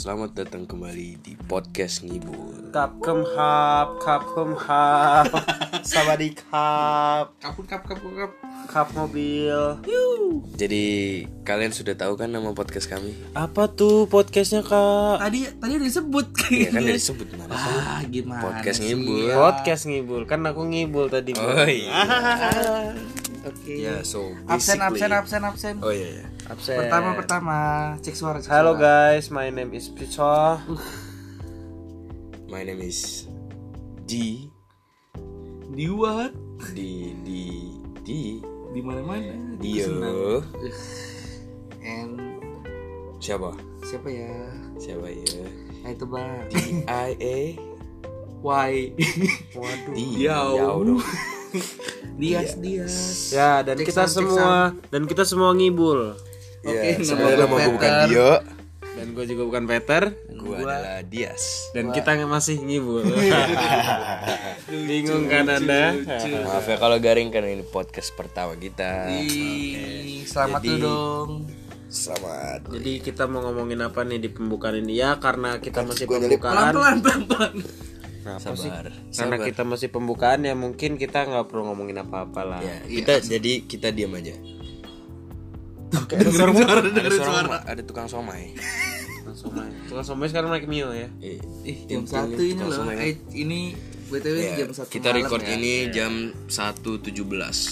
Selamat datang kembali di podcast ngibul. Kapkem hap, kapkem hap, sabadi kap, Kaput kap kap kap. kap mobil. Jadi kalian sudah tahu kan nama podcast kami? Apa tuh podcastnya kak? Tadi tadi udah disebut Ya kan udah disebut mana? Ah gimana? Podcast sih? ngibul. Podcast ngibul, kan aku ngibul tadi. Oh iya. Oke. Ya so Absen basically- absen absen absen. Oh iya. iya. Absen. Pertama pertama cek suara. Cek Halo suara. guys, my name is Pico. My name is D Di what? di di di Di mana mana? Dio. And Siapa? siapa ya? Siapa ya? Nah itu bang. D I A Why? Waduh. Diau. Diau. dong. Dias Dias. Ya dan Cek kita semua dan kita semua ngibul. Oke, Ya, nama gua gue bukan. Dio. Dan gue juga bukan Peter. Gue adalah Dias. Dan kita masih ngibul. Bingung kan anda? Maaf ya kalau garing karena ini podcast pertama kita. Ih, Selamat Jadi- dong. Selamat. Jadi kita mau ngomongin apa nih di pembukaan ini ya karena kita masih gua nyelip pembukaan. Pelan pelan Kenapa sih? Sabar. Karena kita masih pembukaan ya mungkin kita nggak perlu ngomongin apa-apa lah. Ya, kita jadi kita diam aja. Suara Ada suara suara. ma- ada tukang somai. Langsung main. Tukang somai sekarang naik mio ya. Eh, Ih, jam satu ini tukang loh. somai. Eh, ini btw ya, jam satu kita record ya. ini jam 1.17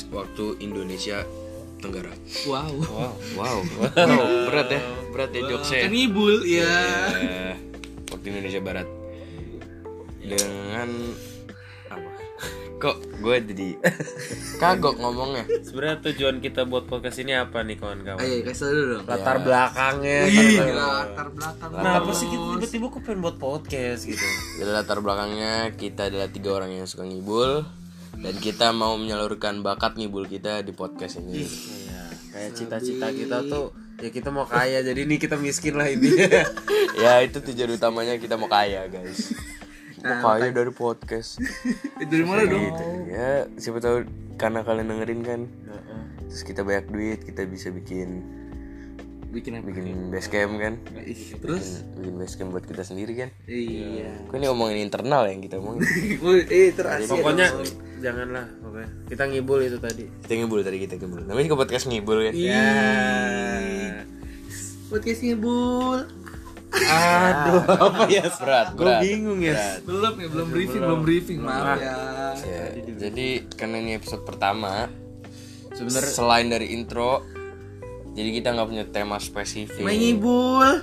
waktu Indonesia Tenggara. Wow. Wow, wow, berat ya, berat ya jokesnya. Kan ngibul ya. Eh, waktu Indonesia Barat dengan apa? Kok gue jadi kagok ngomongnya? Sebenarnya tujuan kita buat podcast ini apa nih kawan-kawan? Ayo kasih dulu dong. Latar belakangnya. Ih, karena- latar belakang. Kenapa sih kita tiba-tiba kok pengen buat podcast gitu? Jadi latar belakangnya kita adalah tiga orang yang suka ngibul dan kita mau menyalurkan bakat ngibul kita di podcast ini. Iya, kayak cita-cita kita tuh ya kita mau kaya jadi ini kita miskin lah ini. ya itu tujuan utamanya kita mau kaya guys. Mau kaya dari podcast. Eh, Dari mana dong? Gitu. Ya siapa tahu karena kalian dengerin kan. Terus kita banyak duit kita bisa bikin Bikin apa? bikin basecamp kan. Ih, Terus? Bikin basecamp buat kita sendiri kan. Iya. Kok ini ngomongin internal yang kita omongin. Eh, terasa. Pokoknya janganlah, oke. Kita ngibul itu tadi. Kita ngibul tadi kita ngibul. Namanya juga podcast ngibul kan. Ya. Podcast ngibul. Aduh, apa ya? Berat, Gue berat. bingung ya. Belum ya, belum briefing, belum briefing. Maaf ya. Ya, jadi karena ini episode pertama, Sebenarnya selain dari intro, jadi kita nggak punya tema spesifik. Main ngibul.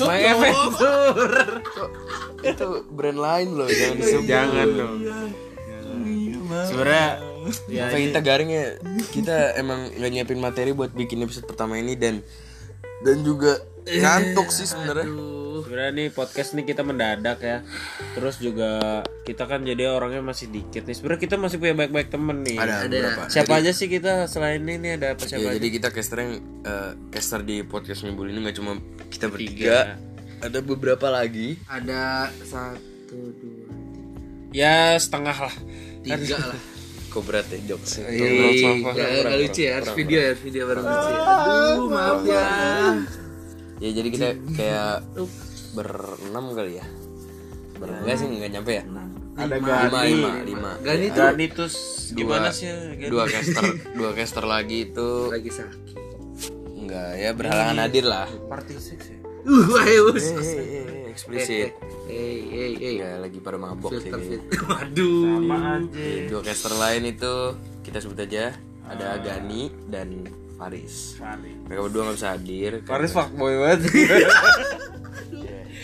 My Adventure. itu brand lain loh, jangan disebut. Jangan dong. Sebenarnya ya kita garingnya kita emang nggak nyiapin materi buat bikin episode pertama ini dan dan juga ngantuk sih sebenarnya. sebenarnya nih podcast nih kita mendadak ya. Terus juga kita kan jadi orangnya masih dikit nih. Sebenarnya kita masih punya baik-baik temen nih. Ada beberapa. Siapa aja sih kita selain ini ada apa siapa Ya, aja? jadi kita caster yang eh, caster di podcast ngibul ini nggak cuma kita bertiga, ada beberapa lagi. Ada satu, dua, Ya setengah lah. tiga lah. Kok berat ya jokes Iya, nggak lucu ya, harus video ya, harus video baru lucu ya. Aduh, maaf ya. Ya jadi kita kayak berenam kali ya. Berenam sih nggak nyampe ya. Ada Lima, Gani. lima, lima. Gani tuh Gani terus gimana sih? ya, Gani? Dua caster, dua caster lagi itu lagi sakit. enggak ya berhalangan hadir lah. Party six ya. Uh, ayo. Eh, eh, eh, eksplisit. Eh, eh, eh. Enggak lagi pada mabok sih. Filter, kayaknya. filter. Waduh. Sama aja. Dua caster lain itu kita sebut aja ada Gani dan Faris. Mereka berdua nggak bisa hadir. karena- Faris fuckboy banget.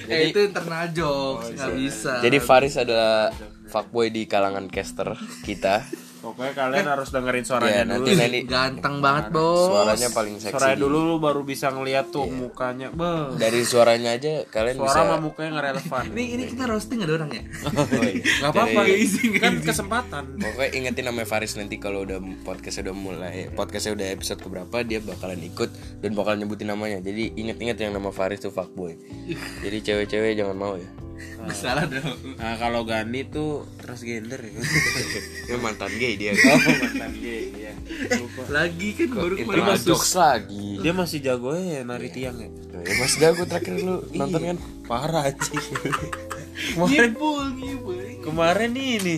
Eh, itu internal jokes, nggak bisa. Jadi Faris adalah fuckboy di kalangan caster kita. Pokoknya kalian harus dengerin Ya suaranya nanti dulu. nanti Ganteng banget, Bos. suaranya paling seksi. Suaranya dulu lu baru bisa ngeliat tuh mukanya. Beh. Dari suaranya aja kalian Suara bisa sama mukanya nggak relevan. Ini ini kita roasting ada orang ya? Oh, iya. Gak apa-apa. Dari- Kan kesempatan. Pokoknya ingetin namanya Faris nanti kalau udah podcastnya udah mulai podcastnya udah episode keberapa dia bakalan ikut dan bakalan nyebutin namanya. Jadi inget-inget yang nama Faris tuh fuckboy. Jadi cewek-cewek jangan mau ya. Salah dong. Nah kalau Gani tuh transgender ya. Ya mantan gay dia. oh mantan gay ya. Lupa. Lagi kan baru kemarin jokes lagi. Dia masih jago ya nari tiang ya. Ya Mas Jago terakhir lu nonton kan? Parah sih. kemarin ngibul ngibul. kemarin ini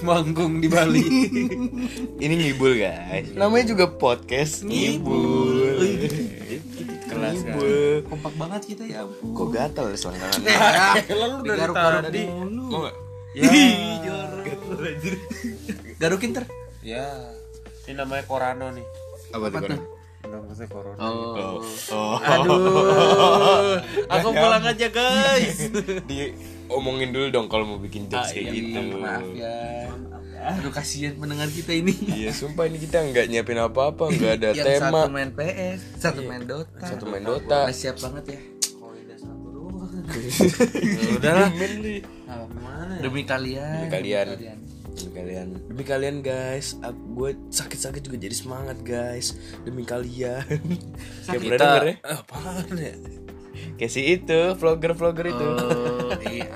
manggung di Bali. Ini ngibul guys. Namanya juga podcast ngibul. Kelas kan. Ngibul. Kompak banget kita ya ampun. Kok gatel ya selangkangan? Lalu dari Garuk-garuk tadi. mulu. Mau gak? Ya. Garukin ter. ya. Ini namanya Corano nih. Apa tuh? Koran? Namanya Corona. Oh. Oh. Aduh. Aku pulang aja guys. Di omongin dulu dong kalau mau bikin jokes kayak gitu. Maaf ya. Ya. Aduh kasihan pendengar kita ini. Iya, sumpah ini kita nggak nyiapin apa-apa, nggak ada Yang satu tema. main PS, satu main Dota. Satu main Dota. Masih siap banget ya. Udah lah. Demi kalian. Demi kalian. Demi kalian, demi kalian guys, gue sakit-sakit juga jadi semangat guys, demi kalian. Kayak pernah denger ya? Eh, apaan ya? Kayak si itu, vlogger-vlogger itu. Oh, iya.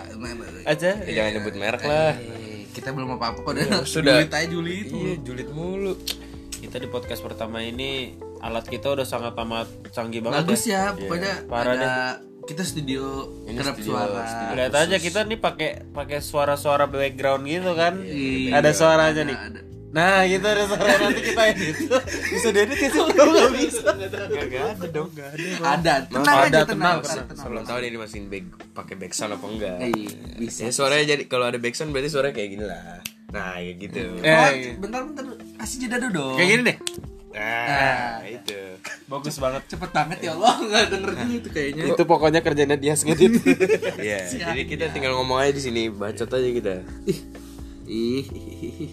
Aja. Ya, jangan nyebut merek lah. eh, Kita belum apa-apa kok udah. sudah. Julid aja julid. Iya, julid mulu. Kita di podcast pertama ini alat kita udah sangat amat canggih banget Bagus ya. ya, pokoknya Parah ada kita studio Ini studio, suara. studio. Lihat aja kita nih pakai pakai suara-suara background gitu kan. Iya. ada suaranya nih. Ada. Nah, gitu ada suara nanti kita edit. Bisa diedit ya sih? Enggak bisa. Gak ada dong, gak ada. Ada, tenang Ada, aja tenang, tenang. tenang. tenang. Belum tahu nih dimasukin back pakai backsound apa enggak. Eh, bisa. Ya suaranya jadi kalau ada backsound berarti suaranya kayak gini lah. Nah, kayak gitu. Eh, Oh, iya. bentar bentar kasih jeda dulu dong. Kayak gini deh. Nah, itu. Bagus banget. Cepet banget ya Allah, nggak denger dulu itu kayaknya. Itu pokoknya kerjanya dia ngedit. Iya, jadi kita tinggal ngomong aja di sini, bacot aja kita. Ih, ih,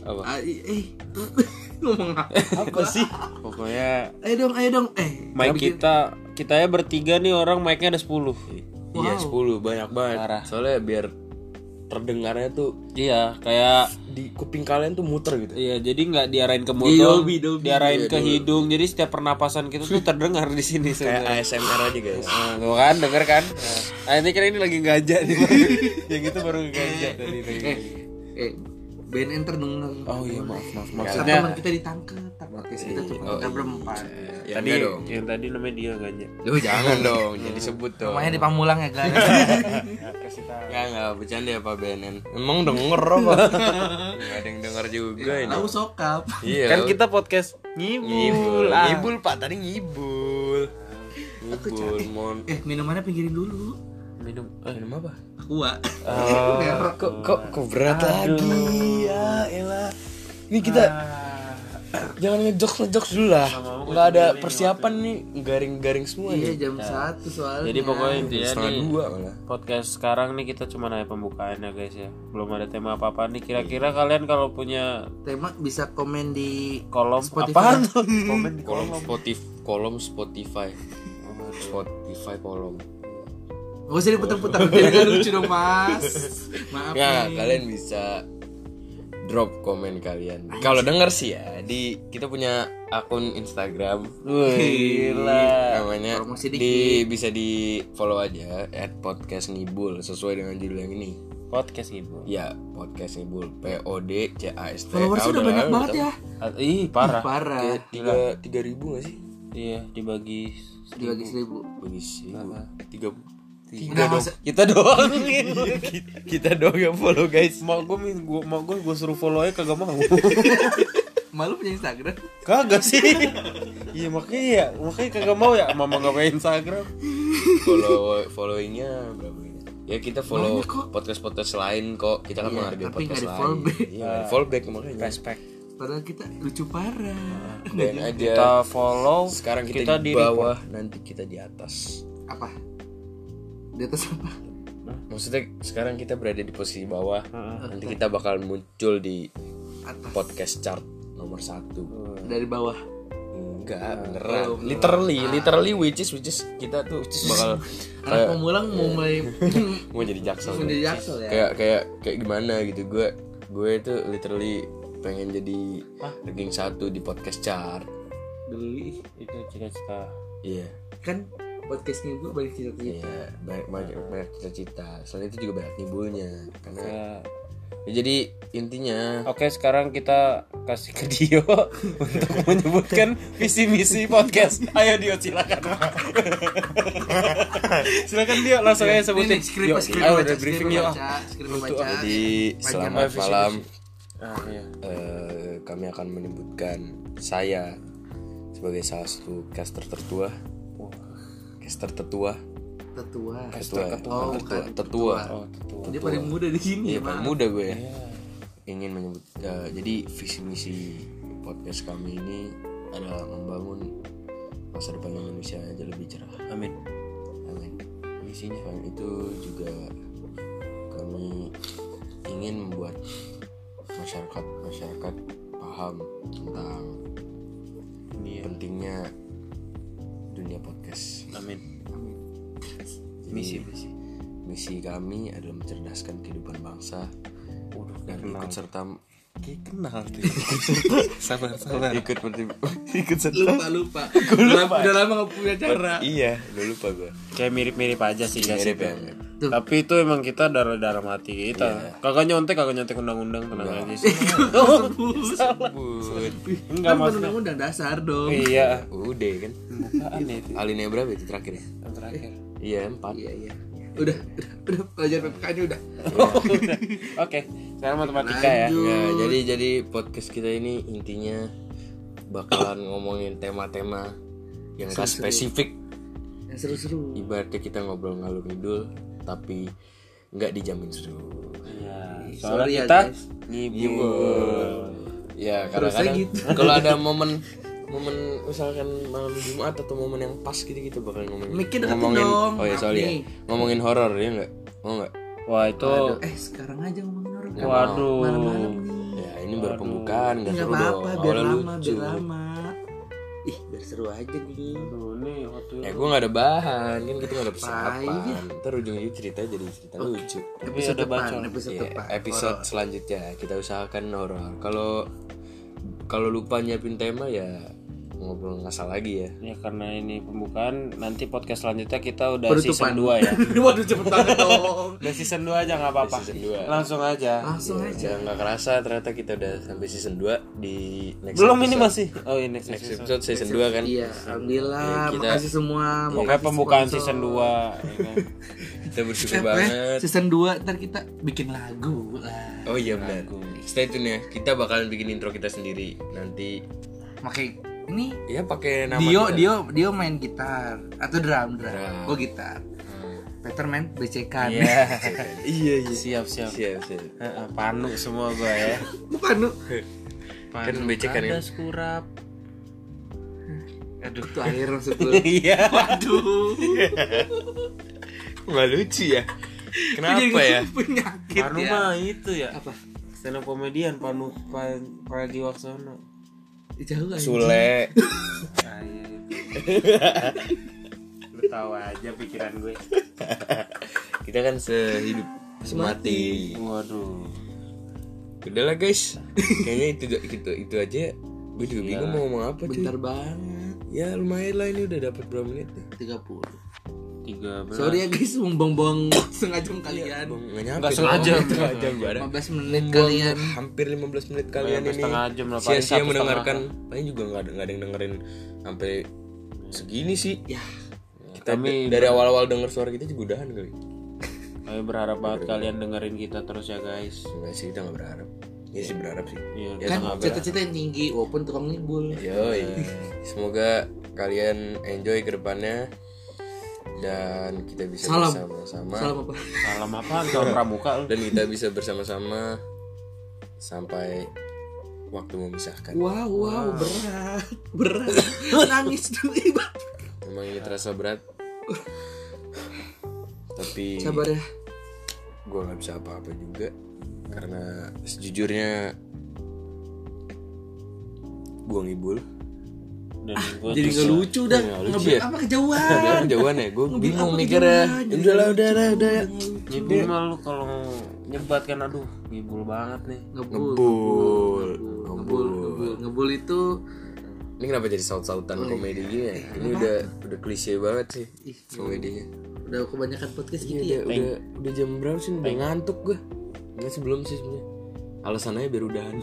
Apa? Ah, ih, ih. ngomong apa? Apa sih? Pokoknya Ayo dong, ayo dong. Eh, mic kita kita ya bertiga nih orang mic-nya ada 10. Iya, 10 banyak banget. Parah. Soalnya biar terdengarnya tuh Iya, kayak di kuping kalian tuh muter gitu. Iya, jadi nggak diarahin ke Iya, mulut, Dolby, Dolby. diarahin ke hidung. Jadi setiap pernapasan kita tuh terdengar di sini Kayak. ASMR aja guys. Nah, tuh kan, denger kan? Nah, ini kira ini lagi gajah nih. Yang itu baru gajah tadi. Eh, eh, BNN terdengar. Oh iya, maaf, maaf. Maksudnya Maksudnya teman kita ditangkap, podcast kita tuh kita berempat. Ya, tadi dong. yang tadi namanya dia gajah. Duh, jangan dong, jadi sebut dong. Namanya di Pamulang ya guys. Kasih tahu. Ya enggak bercanda ya Pak BNN. Emang denger apa? Enggak ada yang denger juga ini. Tahu sokap. Iya. Kan kita podcast ngibul. ngibul. ah. Ngibul Pak, tadi ngibul. Ngibul, mon. Eh, minumannya pinggirin dulu. Minum. Eh, Minum apa? Aqua. Oh. Merek. Kok kok kok berat lagi ya, elah. Ini kita jangan ngejokes ngejokes dulu lah. Enggak ada persiapan nih, garing-garing semua Iya nih. jam satu soalnya. Jadi pokoknya intinya Setengah nih dua malah. podcast sekarang nih kita cuma nanya pembukaan ya guys ya. Belum ada tema apa-apa nih. Kira-kira kalian kalau punya tema bisa komen di kolom Spotify. apaan? Komen di Kolom Spotify, kolom Spotify. Spotify kolom. Gak usah diputar-putar, gak lucu dong mas Maaf Ya, nih kalian bisa drop komen kalian. Kalau denger sih ya, di kita punya akun Instagram Wih, gila. namanya Promosi di bisa di follow aja at podcast ngibul sesuai dengan judul yang ini. Podcast ngibul. Ya, podcast ngibul. P O D C A S T. Followersnya udah banyak banget ya Ih, parah. Parah Kayak tiga tiga ribu gak sih? Iya, dibagi Dibagi seribu Bagi sih. Tiga Udah dong. kita doang. kita dong yang follow guys. Mak gue gua mak gue gua suruh follow aja kagak mau. Malu punya Instagram kagak sih. Iya makanya ya, makanya kagak mau ya mama nggak punya Instagram. follow followingnya berapa ini? Ya kita follow Banyak kok. podcast podcast lain kok. Kita kan Iya, menghargai tapi podcast nggak di lain. follow back. Iya, follow back makanya. Respect. Padahal kita lucu parah Dan aja. Kita follow. Sekarang kita, di di bawah, nanti kita di atas. Apa? Di atas apa? Maksudnya sekarang kita berada di posisi bawah. Nanti kita bakal muncul di Atas podcast chart nomor satu. Dari bawah Enggak, beneran. Literally, literally which is which is kita tuh bakal Anak pemulang mau mulai mau jadi jaksel. Mau jadi jaksel ya? Kayak kayak kayak gimana gitu gue gue itu literally pengen jadi ranking satu di podcast chart. Beli Itu cita-cita. Iya. Kan podcast ngibul banyak cerita Iya, banyak banyak banyak cita-cita. Selain itu juga banyak ngibulnya. Karena Ya. ya, jadi intinya Oke sekarang kita kasih ke Dio untuk menyebutkan visi misi podcast. Ayo Dio silakan. silakan Dio langsung aja sebutin. Ini skrip Yo, skrip ayo baca, udah skrip briefing yuk. baca, skrip baca. jadi selamat Panjang. malam. Ah, iya. Eh, kami akan menyebutkan saya sebagai salah satu caster tertua. Caster tertua. Tetua. Tetua. Oh, Tetua. bukan. Tetua. Oh, tetua. Dia paling muda di sini Iya, ya, paling muda gue ya. Ingin menyebut eh, jadi visi misi podcast kami ini adalah membangun masa depan Indonesia aja lebih cerah. Amin. Amin. Misinya selain itu juga kami ingin membuat masyarakat masyarakat paham tentang Iya. pentingnya dunia podcast. Amin. Misi misi. misi kami adalah mencerdaskan kehidupan bangsa Waduh, dan ikut serta Kayak kenal tuh. sabar, sabar. ikut berti- ikut serta Lupa lupa. Udah, udah lama gak punya cara. iya udah lupa gue Kayak mirip-mirip aja sih guys. mirip ya mirip. Tuh. Tapi itu emang kita darah-darah mati kita. Kagak nyontek, kagak nyontek undang-undang tenang aja sih. Bud. Enggak Kan mas. undang-undang dasar dong. Iya. udah kan Bukaan ya itu. alinea berapa itu terakhir ya Yang terakhir. iya empat Iya iya. Udah, udah, udah pelajar PPKN udah. Oke, sekarang matematika ya. Ya, jadi jadi podcast kita ini intinya bakalan ngomongin tema-tema yang gak spesifik. Yang seru-seru. Ibaratnya kita ngobrol ngalur ngidul, tapi nggak dijamin seru. Iya. Sorry Soalnya ya, kita guys. ngibul. Ya, Terus kadang-kadang gitu. kalau ada momen momen misalkan malam Jumat atau momen yang pas gitu gitu bakal ngomongin Mikir ngomongin dong, oh ya sorry ya ngomongin horor ya nggak mau nggak Wah itu, Eh sekarang aja ngomongin orang. waduh. Malam-malam nih. ya ini baru pembukaan nggak seru dong apa-apa, biar awalnya lama, lucu biar lama. Ih, biar seru aja nih. Aduh, nih waktu Ya gue gak ada bahan Kan kita gak ada persiapan Iya. Ntar ujung-ujung cerita jadi cerita lucu Episode depan, bacot. episode Iya, depan. Episode selanjutnya Kita usahakan horor Kalau kalau lupa nyiapin tema ya Ngobrol ngasal lagi ya Ya karena ini pembukaan nanti podcast selanjutnya kita udah Penutupan. season 2 ya. Waduh cepet banget dong. udah season 2 aja nggak apa-apa. Season dua. Langsung aja. Langsung aja. Ya gak kerasa ternyata kita udah sampai season 2 Di next Belum episode. ini masih. Oh ini next Next season. episode season 2 kan Iya, alhamdulillah. Ya, kita- Makasih semua. Pokoknya makasih pembukaan sponsor. season 2 ya kan? Kita bersyukur Eh, banget eh, season 2 ntar kita bikin lagu lah. Oh iya benar Stay tune ya Kita bakalan bikin intro kita sendiri Nanti Pakai ini Ya pakai nama Dio kita. Dio Dio main gitar atau drum drum. Drum. Oh gitar. Peter main becekan. Iya. Iya iya Siap siap. Siap siap Heeh, Panu semua gua ya. Bukan lu. Kan becekan ya Ada skurap. Aduh, tuh air maksud. Iya. Waduh. Nggak lucu ya Kenapa ya Penyakit Panu ya. mah itu ya. Apa? Stand up komedian Panu Pa- Pragiwaksono. Jauh aja. Sule iya. Lu tahu aja pikiran gue. Kita kan sehidup semati Waduh. Udah lah guys Kayaknya itu itu, itu aja Gue juga bingung mau ngomong apa cuy Bentar banget. Ya lumayan lah ini udah dapat berapa menit nih 30. Tiga belas. Sorry ya guys, buang-buang setengah jam kalian. Bang, Nggak nyampe Nggak setengah jam. Setengah jam barang 15 menit kalian. hampir 15 menit kalian ini setengah jam lah, paling sia-sia satu mendengarkan paling juga nggak ada nggak ada yang dengerin sampai segini sih Ya, kita Kami- dari awal-awal denger suara kita juga udahan kali Kami berharap banget kalian dengerin kita terus ya guys. enggak sih kita nggak berharap ya sih berharap sih Iya. ya kan cita-cita yang tinggi walaupun tukang ngibul. Yoi. Semoga kalian enjoy ke depannya dan kita bisa Salam. bersama-sama Salam apa? Salam apa? Salam pramuka dan kita bisa bersama-sama sampai waktu memisahkan. Wow, wow, berat. Berat. Nangis dulu. Memang ini terasa berat. Tapi Sabar ya. gue nggak bisa apa-apa juga karena sejujurnya gue ngibul. Dan gue Jadi nggak lucu dah. Ngebel ya? apa kejauhan. Kejauhan ya, gue bingung mikirnya. Ya Udah lah, udah lah, udah ya. Ngibul mah lu kalau nyebat kan aduh ngibul banget nih. Ngebul. Ngebul, Ngebul, ngebul, ngebul itu Ini kenapa jadi saut-sautan komedi gini ya? Ini udah udah klise banget sih komedinya. Udah kebanyakan podcast gitu ya. udah, udah udah jam berapa sih? Udah ngantuk gue. Enggak sih belum sih sebenarnya. Alasannya biar udahan.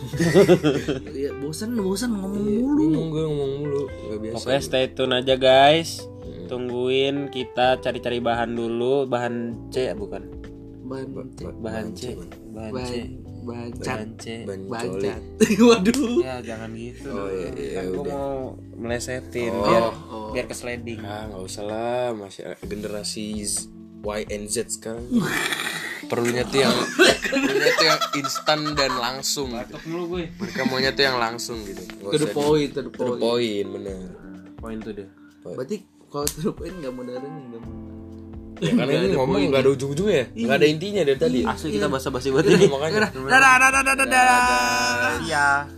Iya, bosan bosan ngomong Iya, mulu. Bingung gue ngomong mulu, gak biasa. Pokoknya stay tune aja guys. Tungguin kita cari-cari bahan dulu, bahan C ya bukan? Bahan C, bahan C, ban ban bahan C. Ban ban coli. cat. Waduh. Ya jangan gitu. Oh iya, iya kan udah. mau melesetin Oh. biar biar ke sliding. Ah nggak usah lah, masih generasi Y and Z sekarang. Perlunya tuh yang perlunya tuh yang instan dan langsung. Gitu. Batuk mulu gue. Mereka maunya tuh yang langsung gitu. Nggak To the point, to the To the point. point, bener. Poin tuh deh. Berarti kalau to the point enggak modern enggak mau. Ya, karena ini ngomong nggak ada ujung-ujungnya ya, nggak ada intinya dari tadi. Asli kita basa-basi buat ini. Makanya. Dadah dadah dadah dadah. Iya.